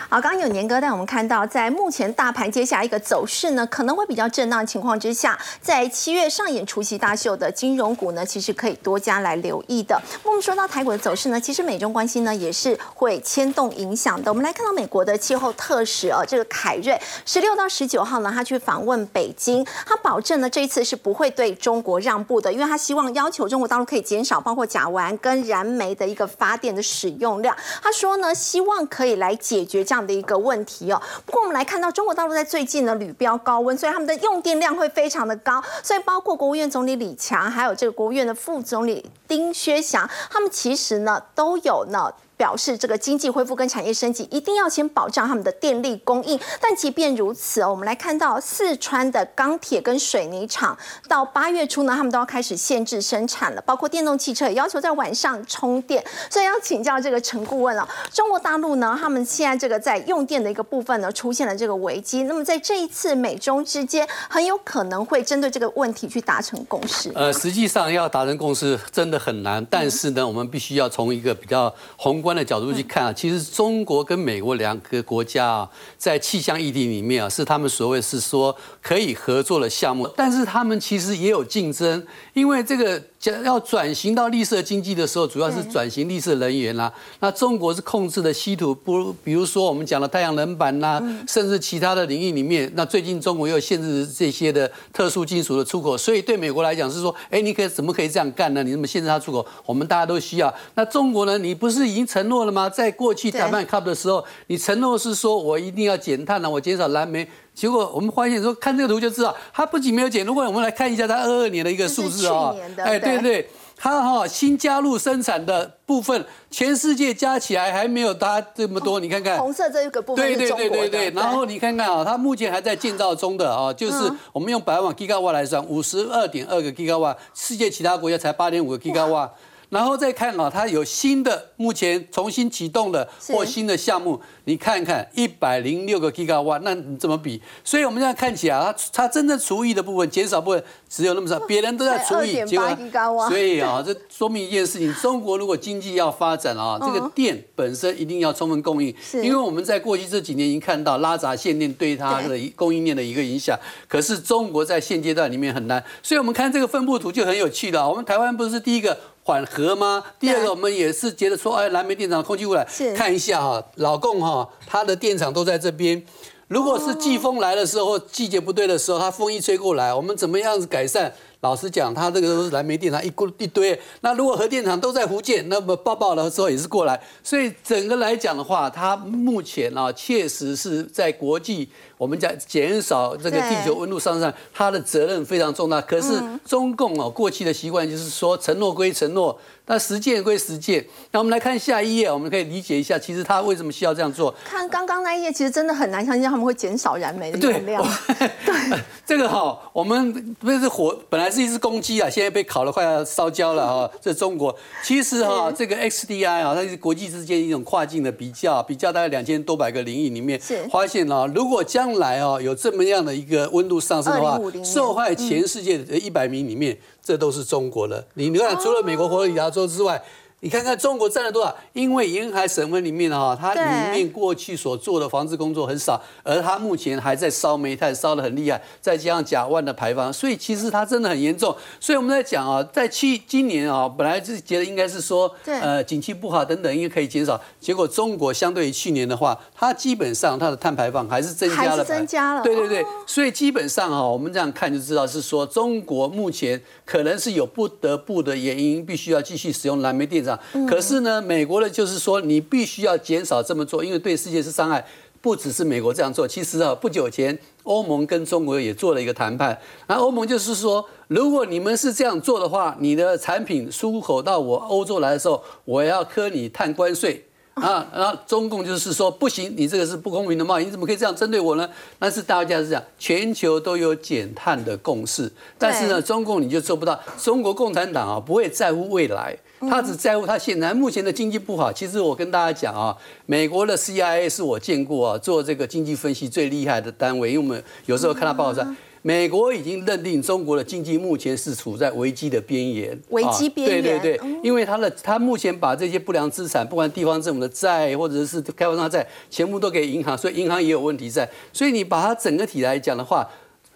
好，刚刚有年哥带我们看到，在目前大盘接下来一个走势呢，可能会比较震荡情况之下，在七月上演除夕大秀的金融股呢，其实可以多加来留意的。我们说到台股的走势呢，其实美中关系呢也是会牵动影响的。我们来看到美国的气候特使哦，这个凯瑞十六到十九号呢，他去访问北京，他保证呢这一次是不会对中国让步的，因为他希望要求中国大陆可以减少包括甲烷跟燃煤的一个发电的使用量。他说呢，希望可以来解决。决这样的一个问题哦。不过我们来看到中国大陆在最近呢屡飙高温，所以他们的用电量会非常的高。所以包括国务院总理李强，还有这个国务院的副总理丁薛祥，他们其实呢都有呢。表示这个经济恢复跟产业升级一定要先保障他们的电力供应，但即便如此哦，我们来看到四川的钢铁跟水泥厂到八月初呢，他们都要开始限制生产了，包括电动汽车也要求在晚上充电。所以要请教这个陈顾问了，中国大陆呢，他们现在这个在用电的一个部分呢，出现了这个危机。那么在这一次美中之间，很有可能会针对这个问题去达成共识。呃，实际上要达成共识真的很难，但是呢，我们必须要从一个比较宏观。的角度去看啊，其实中国跟美国两个国家啊，在气象议题里面啊，是他们所谓是说可以合作的项目，但是他们其实也有竞争，因为这个。要转型到绿色经济的时候，主要是转型绿色能源啦。那中国是控制的稀土，不，比如说我们讲的太阳能板呐，甚至其他的领域里面。那最近中国又限制这些的特殊金属的出口，所以对美国来讲是说，哎，你可以怎么可以这样干呢？你怎么限制它出口？我们大家都需要。那中国呢？你不是已经承诺了吗？在过去谈判 CUP 的时候，你承诺是说我一定要减碳了，我减少燃煤。结果我们发现说，看这个图就知道，它不仅没有减。如果我们来看一下它二二年的一个数字啊，哎，对对，它哈新加入生产的部分，全世界加起来还没有它这么多。你看看红色这一个部分对对对对对。然后你看看啊，它目前还在建造中的啊，就是我们用百万 Giga 瓦来算，五十二点二个 Giga 瓦，世界其他国家才八点五个 Giga 瓦。然后再看啊，它有新的，目前重新启动的或新的项目，你看看一百零六个 Giga 瓦，那你怎么比？所以我们现在看起来，它它真正除以的部分减少部分只有那么少，别人都在除以，结果所以啊，这说明一件事情：中国如果经济要发展啊，这个电本身一定要充分供应，因为我们在过去这几年已经看到拉闸限电对它的供应链的一个影响。可是中国在现阶段里面很难，所以我们看这个分布图就很有趣了。我们台湾不是第一个。缓和吗？第二个，我们也是觉得说，哎，蓝煤电厂空气污染，看一下哈，老共哈，他的电厂都在这边。如果是季风来的时候，季节不对的时候，它风一吹过来，我们怎么样子改善？老实讲，它这个都是燃煤电厂一锅一堆。那如果核电厂都在福建，那么爆爆的时候也是过来。所以整个来讲的话，它目前啊，确实是在国际。我们讲减少这个地球温度上升，它的责任非常重大。可是中共哦，过去的习惯就是说承诺归承诺，那实践归实践。那我们来看下一页，我们可以理解一下，其实他为什么需要这样做。看刚刚那一页，其实真的很难相信他们会减少燃煤的用量。对，这个哈，我们不是火，本来是一只公鸡啊，现在被烤了，快要烧焦了哈。这中国其实哈，这个 XDI 啊，它是国际之间一种跨境的比较，比较大概两千多百个领域里面，发现啊，如果将来哦，有这么样的一个温度上升的话，受害全世界的一百名里面，这都是中国的。你你看，除了美国佛罗里达州之外，你看看中国占了多少？因为沿海省份里面哈，它里面过去所做的防治工作很少，而它目前还在烧煤炭，烧得很厉害，再加上甲烷的排放，所以其实它真的很严重。所以我们在讲啊，在去今年啊，本来是觉得应该是说，呃，景气不好等等，应该可以减少。结果中国相对于去年的话，它基本上它的碳排放还是增加了，增加了。对对对，所以基本上啊，我们这样看就知道是说，中国目前可能是有不得不的原因，必须要继续使用燃煤电厂。可是呢，美国的就是说，你必须要减少这么做，因为对世界是伤害。不只是美国这样做，其实啊，不久前欧盟跟中国也做了一个谈判。然后欧盟就是说，如果你们是这样做的话，你的产品出口到我欧洲来的时候，我要科你碳关税啊。然后中共就是说，不行，你这个是不公平的贸易，你怎么可以这样针对我呢？但是大家是这样，全球都有减碳的共识，但是呢，中共你就做不到。中国共产党啊，不会在乎未来。他只在乎他现在目前的经济不好。其实我跟大家讲啊，美国的 CIA 是我见过啊做这个经济分析最厉害的单位。因为我们有时候看他报纸上，美国已经认定中国的经济目前是处在危机的边缘。危机边缘。对对对，因为他的他目前把这些不良资产，不管地方政府的债或者是开发商债，全部都给银行，所以银行也有问题在。所以你把它整个体来讲的话。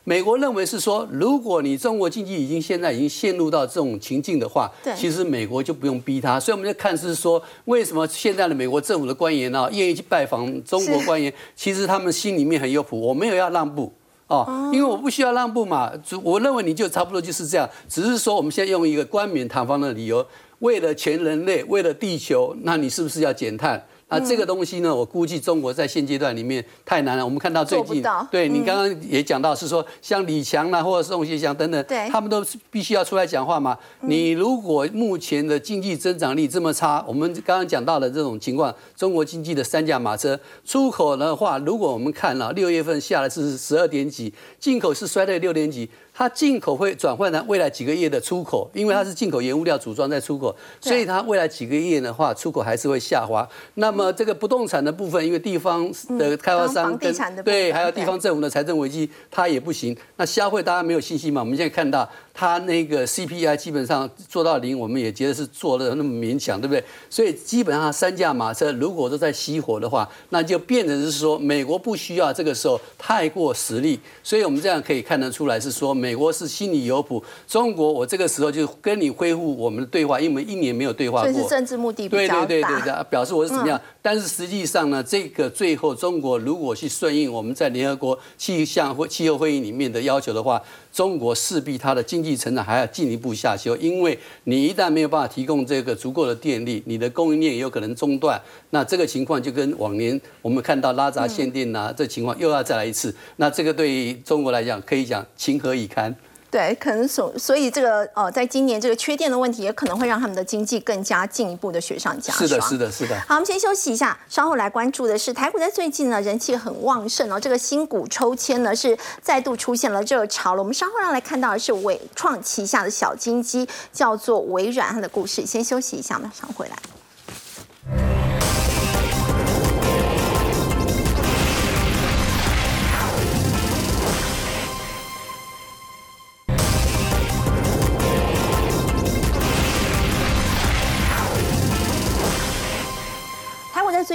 美国认为是说，如果你中国经济已经现在已经陷入到这种情境的话，其实美国就不用逼他。所以我们就看是说，为什么现在的美国政府的官员呢，愿意去拜访中国官员？其实他们心里面很有谱，我没有要让步哦，因为我不需要让步嘛。我认为你就差不多就是这样，只是说我们现在用一个冠冕堂皇的理由，为了全人类，为了地球，那你是不是要减碳？啊，这个东西呢，我估计中国在现阶段里面太难了。我们看到最近，对你刚刚也讲到，是说像李强啦，或者是宋学祥等等，他们都必须要出来讲话嘛。你如果目前的经济增长力这么差，我们刚刚讲到的这种情况，中国经济的三驾马车，出口的话，如果我们看了六月份下来是十二点几，进口是衰退六点几。它进口会转换成未来几个月的出口，因为它是进口原物料组装在出口，所以它未来几个月的话，出口还是会下滑。那么这个不动产的部分，因为地方的开发商跟对，还有地方政府的财政危机，它也不行。那消费大家没有信心嘛？我们现在看到它那个 CPI 基本上做到零，我们也觉得是做的那么勉强，对不对？所以基本上三驾马车如果都在熄火的话，那就变成是说美国不需要这个时候太过实力。所以我们这样可以看得出来是说。美国是心里有谱，中国我这个时候就跟你恢复我们的对话，因为我们一年没有对话过，这是政治目的比较大，表示我是怎么样。但是实际上呢，这个最后中国如果去顺应我们在联合国气象会气候会议里面的要求的话，中国势必它的经济成长还要进一步下修，因为你一旦没有办法提供这个足够的电力，你的供应链也有可能中断。那这个情况就跟往年我们看到拉闸限电呐，这情况又要再来一次。那这个对于中国来讲，可以讲情何以堪？对，可能所所以这个呃，在今年这个缺电的问题，也可能会让他们的经济更加进一步的雪上加霜。是的，是的，是的。好，我们先休息一下，稍后来关注的是台股在最近呢人气很旺盛哦，这个新股抽签呢是再度出现了热潮了。我们稍后要来看到的是伟创旗下的小金鸡，叫做微软，它的故事。先休息一下，马上回来。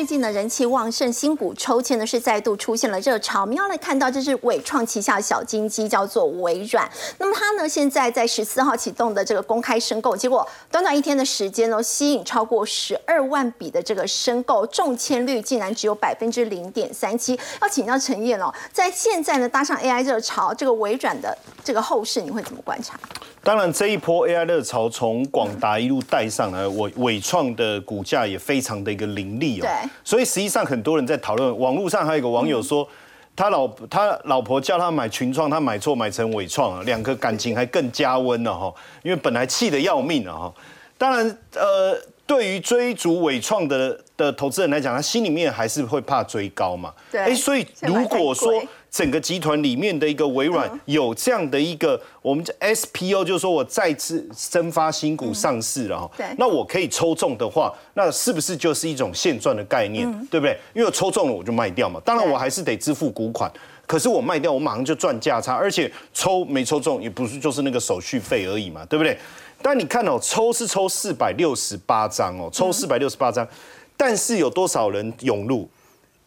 最近呢，人气旺盛，新股抽签呢是再度出现了热潮。我们要来看到，这是伟创旗下小金鸡，叫做微软。那么它呢，现在在十四号启动的这个公开申购，结果短短一天的时间呢，吸引超过十二万笔的这个申购，中签率竟然只有百分之零点三七。要请教陈燕哦，在现在呢搭上 AI 热潮，这个微软的这个后市你会怎么观察？当然，这一波 AI 热潮从广达一路带上来，伟伟创的股价也非常的一个凌厉哦。对。所以实际上很多人在讨论，网络上还有一个网友说，他老他老婆叫他买群创，他买错买成伟创啊，两个感情还更加温了哈。因为本来气得要命了哈。当然，呃，对于追逐伟创的的投资人来讲，他心里面还是会怕追高嘛。对。哎，所以如果说。整个集团里面的一个微软有这样的一个，我们叫 SPO，就是说我再次增发新股上市了哈。对。那我可以抽中的话，那是不是就是一种现赚的概念，对不对？因为我抽中了我就卖掉嘛。当然我还是得支付股款，可是我卖掉我马上就赚价差，而且抽没抽中也不是就是那个手续费而已嘛，对不对？但你看哦，抽是抽四百六十八张哦，抽四百六十八张，但是有多少人涌入？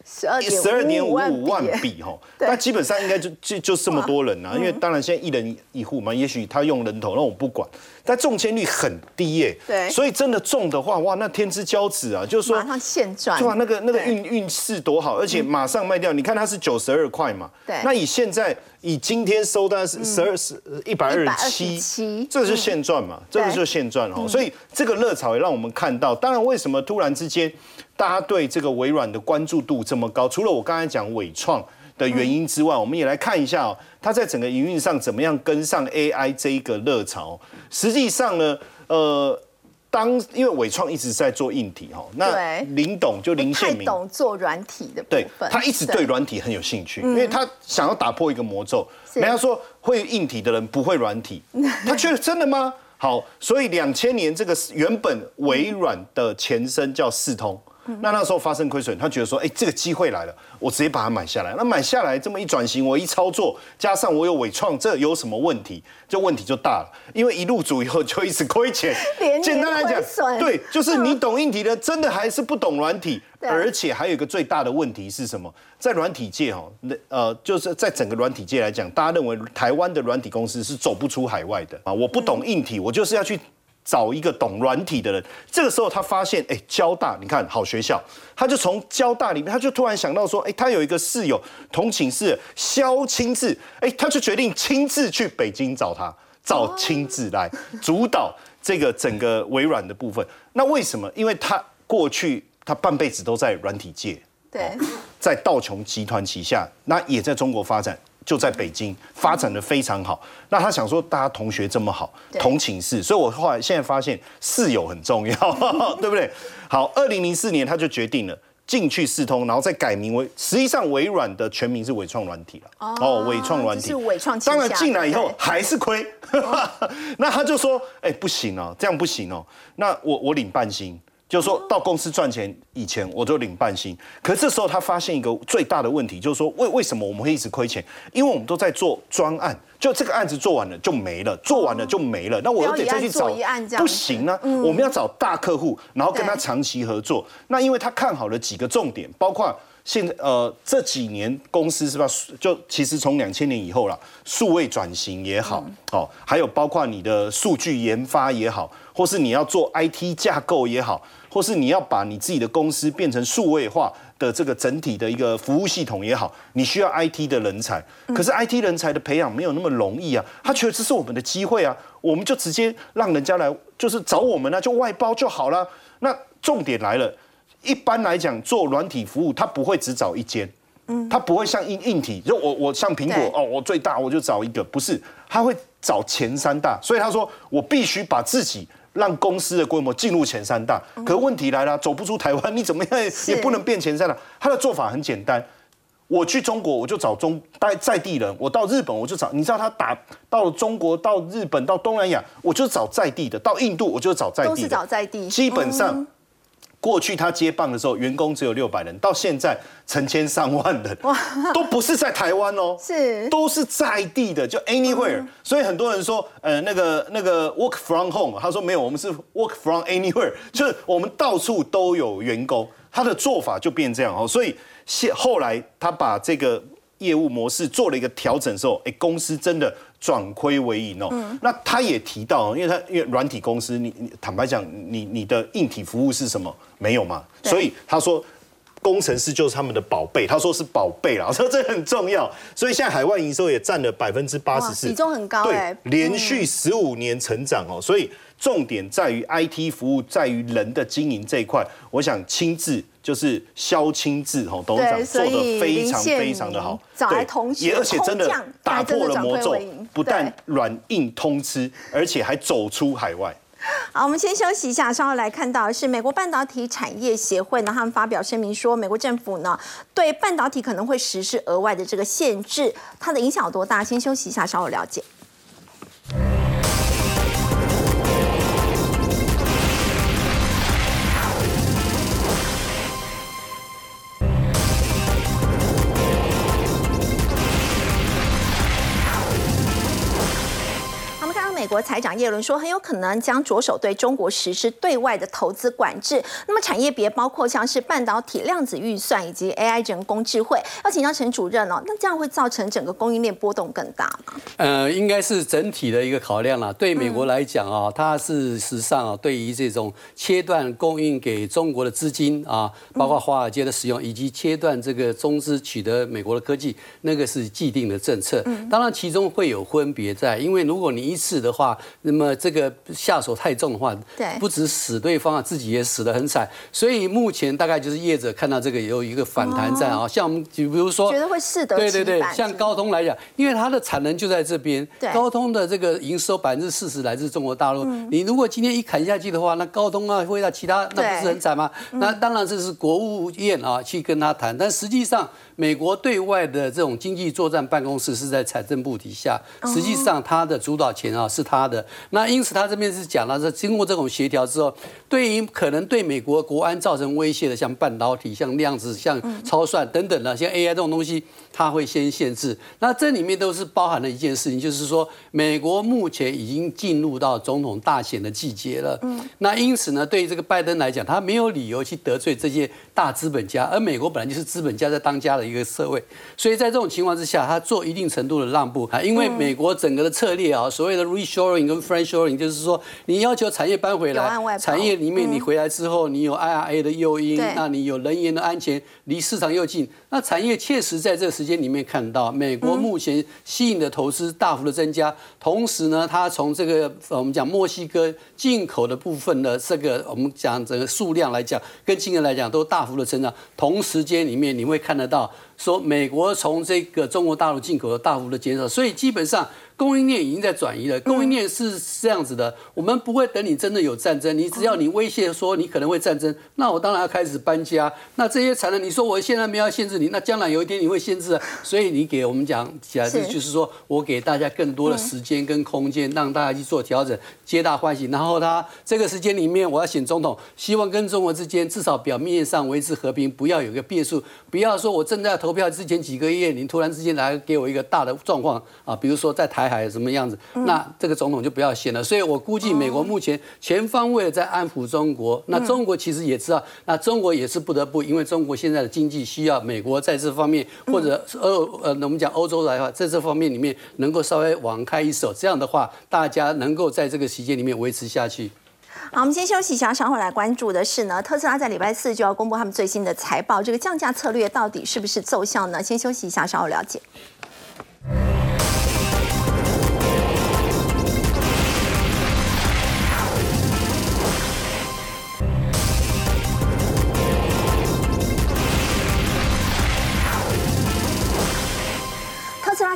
十二十二点五万笔哈，那基本上应该就就就这么多人啊，因为当然现在一人一户嘛，也许他用人头，那我不管，但中签率很低耶，对，所以真的中的话，哇，那天之骄子啊，就是说马上现赚，哇，那个那个运运势多好，而且马上卖掉，你看它是九十二块嘛，对，那以现在以今天收单是十二十一百二十七，这个是现赚嘛，这个就是现赚哦，所以这个热潮也让我们看到，当然为什么突然之间。大家对这个微软的关注度这么高，除了我刚才讲伟创的原因之外，我们也来看一下哦，它在整个营运上怎么样跟上 AI 这一个热潮。实际上呢，呃，当因为伟创一直在做硬体哈，那林董就林宪明懂做软体的对，他一直对软体很有兴趣，因为他想要打破一个魔咒。人家说会硬体的人不会软体，他觉得真的吗？好，所以两千年这个原本微软的前身叫四通。那那时候发生亏损，他觉得说，哎，这个机会来了，我直接把它买下来。那买下来这么一转型，我一操作，加上我有伟创，这有什么问题？这问题就大了，因为一入主以后就一直亏钱。简单来讲，对，就是你懂硬体的，真的还是不懂软体。而且还有一个最大的问题是什么？在软体界哈，那呃，就是在整个软体界来讲，大家认为台湾的软体公司是走不出海外的啊。我不懂硬体，我就是要去。找一个懂软体的人，这个时候他发现，哎，交大，你看好学校，他就从交大里面，他就突然想到说，哎，他有一个室友同寝室肖亲自，哎，他就决定亲自去北京找他，找亲自来主导这个整个微软的部分。那为什么？因为他过去他半辈子都在软体界，对，在道琼集团旗下，那也在中国发展。就在北京发展的非常好，那他想说大家同学这么好，同寝室，所以我后来现在发现室友很重要，对不对？好，二零零四年他就决定了进去四通，然后再改名为，实际上微软的全名是伟创软体了。哦，伟创软体。是伟创，当然进来以后还是亏，那他就说，哎，不行哦，这样不行哦，那我我领半薪。就是说到公司赚钱以前，我就领半薪。可是这时候他发现一个最大的问题，就是说为为什么我们会一直亏钱？因为我们都在做专案，就这个案子做完了就没了，做完了就没了。那我得再去找，不行啊！我们要找大客户，然后跟他长期合作。那因为他看好了几个重点，包括现在呃这几年公司是吧？就其实从两千年以后了，数位转型也好，哦，还有包括你的数据研发也好。或是你要做 IT 架构也好，或是你要把你自己的公司变成数位化的这个整体的一个服务系统也好，你需要 IT 的人才。可是 IT 人才的培养没有那么容易啊，他觉得这是我们的机会啊，我们就直接让人家来，就是找我们啊，就外包就好了。那重点来了，一般来讲做软体服务，他不会只找一间，嗯，他不会像硬硬体，就我我像苹果哦，我最大我就找一个，不是，他会找前三大，所以他说我必须把自己。让公司的规模进入前三大，可问题来了，走不出台湾，你怎么样也不能变前三大。他的做法很简单，我去中国我就找中在在地人，我到日本我就找，你知道他打到了中国，到日本，到东南亚，我就找在地的，到印度我就找在地，都是找在地，基本上。过去他接棒的时候，员工只有六百人，到现在成千上万人，都不是在台湾哦，是都是在地的，就 anywhere。所以很多人说，呃，那个那个 work from home，他说没有，我们是 work from anywhere，就是我们到处都有员工。他的做法就变这样哦，所以现后来他把这个业务模式做了一个调整之后，哎，公司真的。转亏为盈哦，那他也提到，因为他因为软体公司，你你坦白讲，你你的硬体服务是什么？没有嘛？所以他说，工程师就是他们的宝贝，他说是宝贝啦，说 这很重要。所以现在海外营收也占了百分之八十四，比重很高，对，连续十五年成长哦，所以。重点在于 IT 服务，在于人的经营这一块。我想亲自就是肖亲自哈董事长做的非常非常的好，对，而且真的打破了魔咒，不但软硬通吃，而且还走出海外。好，我们先休息一下，稍后来看到是美国半导体产业协会呢，他们发表声明说，美国政府呢对半导体可能会实施额外的这个限制，它的影响有多大？先休息一下，稍后了解。国财长耶伦说，很有可能将着手对中国实施对外的投资管制。那么产业别包括像是半导体、量子预算以及 AI 人工智慧。要请教陈主任哦，那这样会造成整个供应链波动更大吗？呃，应该是整体的一个考量啦。对美国来讲啊，它事实上啊，对于这种切断供应给中国的资金啊，包括华尔街的使用，以及切断这个中资取得美国的科技，那个是既定的政策。当然，其中会有分别在，因为如果你一次的话，那么这个下手太重的话，对，不止死对方啊，自己也死得很惨。所以目前大概就是业者看到这个有一个反弹战啊，像我们就比如说，觉得会适得对对对，像高通来讲，因为它的产能就在这边，高通的这个营收百分之四十来自中国大陆。你如果今天一砍下去的话，那高通啊会到其他，那不是很惨吗？那当然这是国务院啊去跟他谈，但实际上。美国对外的这种经济作战办公室是在财政部底下，实际上它的主导权啊是他的。那因此他这边是讲了，说经过这种协调之后，对于可能对美国国安造成威胁的，像半导体、像量子、像超算等等的，像 AI 这种东西，他会先限制。那这里面都是包含了一件事情，就是说美国目前已经进入到总统大选的季节了。嗯。那因此呢，对于这个拜登来讲，他没有理由去得罪这些大资本家，而美国本来就是资本家在当家的。一个社会，所以在这种情况之下，他做一定程度的让步啊，因为美国整个的策略啊，所谓的 reshoring 跟 friendshoring，就是说你要求产业搬回来，产业里面你回来之后，你有 IRA 的诱因，那你有人员的安全，离市场又近，那产业确实在这个时间里面看到，美国目前吸引的投资大幅的增加，同时呢，它从这个我们讲墨西哥进口的部分的这个我们讲整个数量来讲，跟金额来讲都大幅的增长，同时间里面你会看得到。说美国从这个中国大陆进口的大幅的减少，所以基本上。供应链已经在转移了。供应链是这样子的，我们不会等你真的有战争，你只要你威胁说你可能会战争，那我当然要开始搬家。那这些产能，你说我现在没有限制你，那将来有一天你会限制啊。所以你给我们讲起来，就是说我给大家更多的时间跟空间，让大家去做调整，皆大欢喜。然后他这个时间里面，我要选总统，希望跟中国之间至少表面上维持和平，不要有个变数，不要说我正在投票之前几个月，你突然之间来给我一个大的状况啊，比如说在台。海什么样子？那这个总统就不要选了。所以我估计美国目前全方位的在安抚中国。那中国其实也知道，那中国也是不得不，因为中国现在的经济需要美国在这方面，或者欧呃，我们讲欧洲来话，在这方面里面能够稍微网开一手，这样的话，大家能够在这个时间里面维持下去。好，我们先休息一下，稍后来关注的是呢，特斯拉在礼拜四就要公布他们最新的财报，这个降价策略到底是不是奏效呢？先休息一下，稍后了解。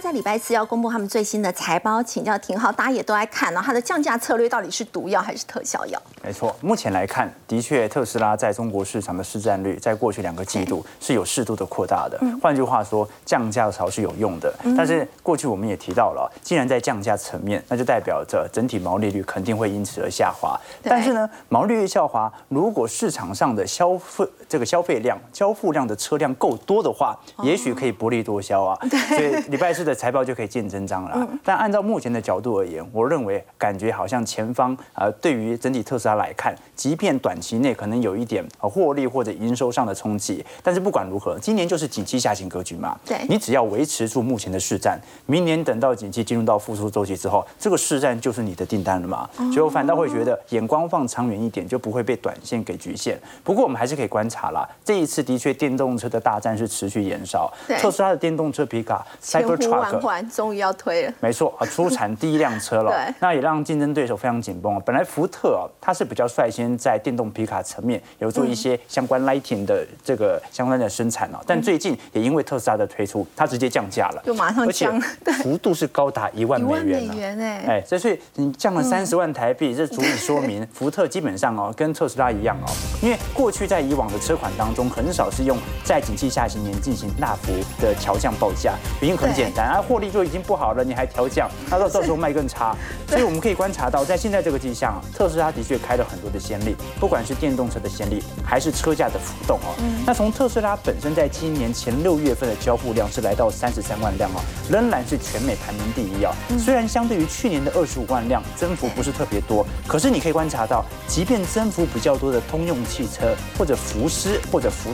在礼拜四要公布他们最新的财报，请教廷浩，大家也都在看，然后它的降价策略到底是毒药还是特效药？没错，目前来看，的确特斯拉在中国市场的市占率，在过去两个季度是有适度的扩大的。换句话说，降价潮是有用的。但是过去我们也提到了，既然在降价层面，那就代表着整体毛利率肯定会因此而下滑。但是呢，毛利率下滑，如果市场上的消费这个消费量、交付量的车辆够多的话，也许可以薄利多销啊。所以礼拜四的。财报就可以见真章了，但按照目前的角度而言，我认为感觉好像前方呃，对于整体特斯拉来看，即便短期内可能有一点获利或者营收上的冲击，但是不管如何，今年就是景气下行格局嘛。对，你只要维持住目前的市占，明年等到景气进入到复苏周期之后，这个市占就是你的订单了嘛。所以我反倒会觉得眼光放长远一点，就不会被短线给局限。不过我们还是可以观察啦，这一次的确电动车的大战是持续延烧，特斯拉的电动车皮卡 Cybertruck。终于要推了，没错啊，出产第一辆车了，那也让竞争对手非常紧绷啊。本来福特啊，它是比较率先在电动皮卡层面有做一些相关 lighting 的这个相关的生产哦，但最近也因为特斯拉的推出，它直接降价了，就马上降，幅度是高达一万美元美元哎，哎，这所以你降了三十万台币，这足以说明 福特基本上哦跟特斯拉一样哦，因为过去在以往的车款当中，很少是用在景气下行年进行大幅的调降报价，原因很简单啊。它获利就已经不好了，你还调降，那到到时候卖更差。所以我们可以观察到，在现在这个迹象，特斯拉的确开了很多的先例，不管是电动车的先例，还是车价的浮动哦。那从特斯拉本身在今年前六月份的交付量是来到三十三万辆哦，仍然是全美排名第一啊。虽然相对于去年的二十五万辆，增幅不是特别多，可是你可以观察到，即便增幅比较多的通用汽车或者福斯或者福